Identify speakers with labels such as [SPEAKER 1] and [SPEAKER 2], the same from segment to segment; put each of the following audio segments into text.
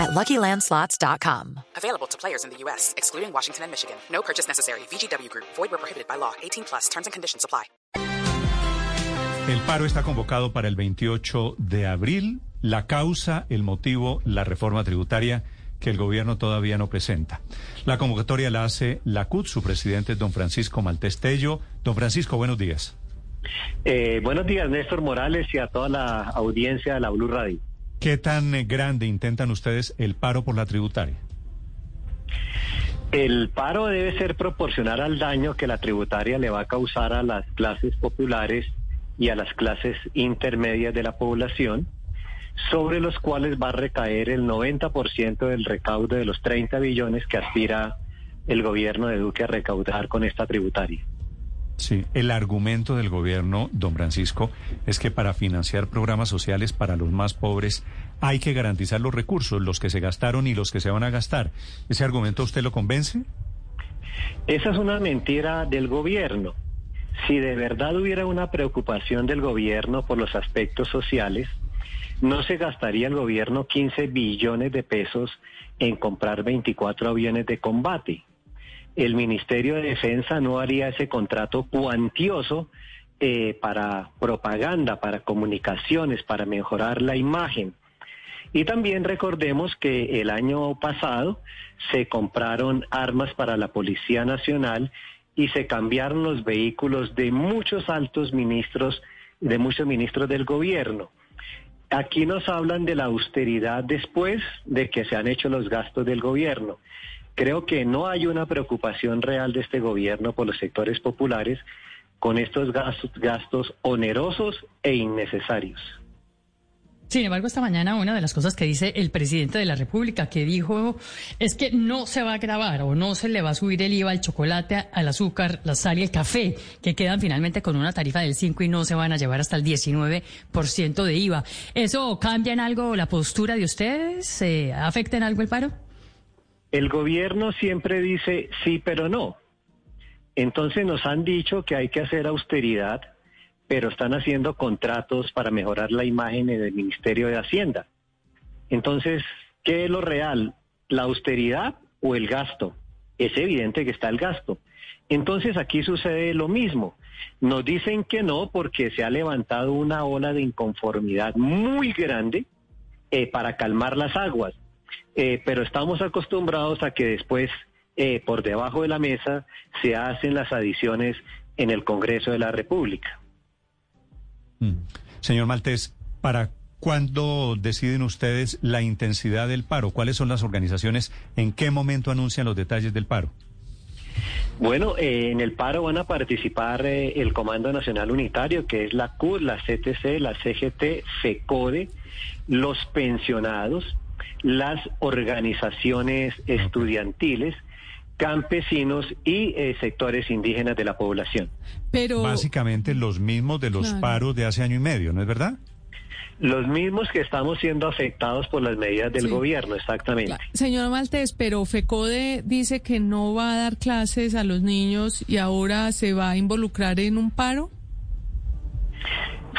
[SPEAKER 1] at LuckyLandSlots.com.
[SPEAKER 2] Available to players in the U.S., excluding Washington and Michigan. No purchase necessary. VGW Group. Void where prohibited by law. 18 plus. Terms and conditions apply.
[SPEAKER 3] El paro está convocado para el 28 de abril. La causa, el motivo, la reforma tributaria que el gobierno todavía no presenta. La convocatoria la hace la CUT, su presidente don Francisco Maltestello. Don Francisco, buenos días.
[SPEAKER 4] Eh, buenos días, Néstor Morales, y a toda la audiencia de la Blue Radio.
[SPEAKER 3] ¿Qué tan eh, grande intentan ustedes el paro por la tributaria?
[SPEAKER 4] El paro debe ser proporcional al daño que la tributaria le va a causar a las clases populares y a las clases intermedias de la población, sobre los cuales va a recaer el 90% del recaudo de los 30 billones que aspira el gobierno de Duque a recaudar con esta tributaria.
[SPEAKER 3] Sí, el argumento del gobierno, don Francisco, es que para financiar programas sociales para los más pobres hay que garantizar los recursos, los que se gastaron y los que se van a gastar. ¿Ese argumento usted lo convence?
[SPEAKER 4] Esa es una mentira del gobierno. Si de verdad hubiera una preocupación del gobierno por los aspectos sociales, no se gastaría el gobierno 15 billones de pesos en comprar 24 aviones de combate el Ministerio de Defensa no haría ese contrato cuantioso eh, para propaganda, para comunicaciones, para mejorar la imagen. Y también recordemos que el año pasado se compraron armas para la Policía Nacional y se cambiaron los vehículos de muchos altos ministros, de muchos ministros del gobierno. Aquí nos hablan de la austeridad después de que se han hecho los gastos del gobierno. Creo que no hay una preocupación real de este gobierno por los sectores populares con estos gastos, gastos onerosos e innecesarios.
[SPEAKER 5] Sin embargo, esta mañana una de las cosas que dice el presidente de la República que dijo es que no se va a grabar o no se le va a subir el IVA al chocolate, al azúcar, la sal y el café, que quedan finalmente con una tarifa del 5 y no se van a llevar hasta el 19% de IVA. ¿Eso cambia en algo la postura de ustedes? ¿Afecta en algo el paro?
[SPEAKER 4] El gobierno siempre dice sí, pero no. Entonces nos han dicho que hay que hacer austeridad, pero están haciendo contratos para mejorar la imagen del Ministerio de Hacienda. Entonces, ¿qué es lo real? ¿La austeridad o el gasto? Es evidente que está el gasto. Entonces aquí sucede lo mismo. Nos dicen que no porque se ha levantado una ola de inconformidad muy grande eh, para calmar las aguas. Eh, pero estamos acostumbrados a que después, eh, por debajo de la mesa, se hacen las adiciones en el Congreso de la República.
[SPEAKER 3] Mm. Señor Maltés, ¿para cuándo deciden ustedes la intensidad del paro? ¿Cuáles son las organizaciones? ¿En qué momento anuncian los detalles del paro?
[SPEAKER 4] Bueno, eh, en el paro van a participar el Comando Nacional Unitario, que es la CUD, la CTC, la CGT, FECODE, los pensionados, las organizaciones estudiantiles, campesinos y eh, sectores indígenas de la población.
[SPEAKER 3] Pero básicamente los mismos de los paros de hace año y medio, ¿no es verdad?
[SPEAKER 4] Los mismos que estamos siendo afectados por las medidas del gobierno, exactamente.
[SPEAKER 6] Señor Maltés, pero FECODE dice que no va a dar clases a los niños y ahora se va a involucrar en un paro.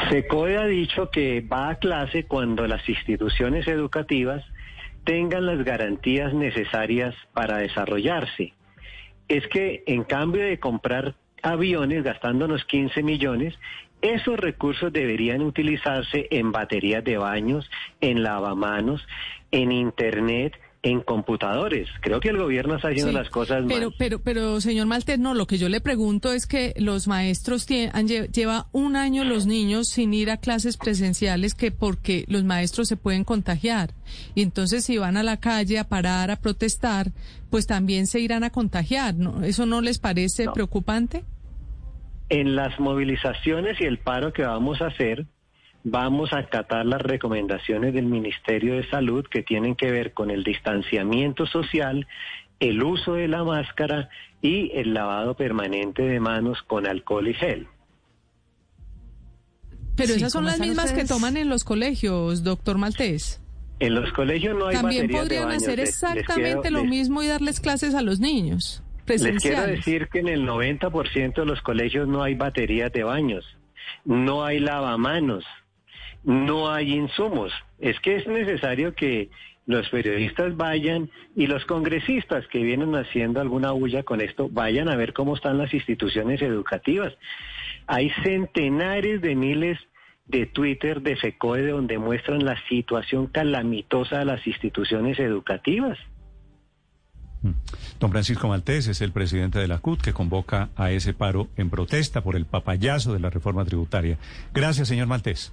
[SPEAKER 4] FECODE ha dicho que va a clase cuando las instituciones educativas tengan las garantías necesarias para desarrollarse. Es que en cambio de comprar aviones gastándonos 15 millones, esos recursos deberían utilizarse en baterías de baños, en lavamanos, en internet, en computadores. Creo que el gobierno está haciendo las cosas
[SPEAKER 6] pero, Pero, pero, señor Malter, no, lo que yo le pregunto es que los maestros han, lleva un año los niños sin ir a clases presenciales que porque los maestros se pueden contagiar. Y entonces si van a la calle a parar, a protestar, pues también se irán a contagiar. ¿no? ¿Eso no les parece preocupante?
[SPEAKER 4] En las movilizaciones y el paro que vamos a hacer, vamos a acatar las recomendaciones del Ministerio de Salud que tienen que ver con el distanciamiento social, el uso de la máscara y el lavado permanente de manos con alcohol y gel.
[SPEAKER 6] Pero
[SPEAKER 5] Sí,
[SPEAKER 6] esas son
[SPEAKER 5] ¿cómo
[SPEAKER 6] las mismas que toman en los colegios, doctor Maltés.
[SPEAKER 4] En los colegios no hay
[SPEAKER 6] También
[SPEAKER 4] baterías de
[SPEAKER 6] podrían
[SPEAKER 4] baños.
[SPEAKER 6] hacer exactamente
[SPEAKER 4] quiero-
[SPEAKER 6] lo
[SPEAKER 4] les-
[SPEAKER 6] mismo y darles clases a los niños.
[SPEAKER 4] Les quiero decir que en el 90% de los colegios no hay baterías de baños, no hay lavamanos, no hay insumos. Es que es necesario que los periodistas vayan y los congresistas que vienen haciendo alguna bulla con esto vayan a ver cómo están las instituciones educativas. Hay centenares de miles de Twitter de FECOE donde muestran la situación calamitosa de las instituciones educativas.
[SPEAKER 3] Don Francisco Maltés es el presidente de la CUT que convoca a ese paro en protesta por el papayazo de la reforma tributaria. Gracias, señor Maltés.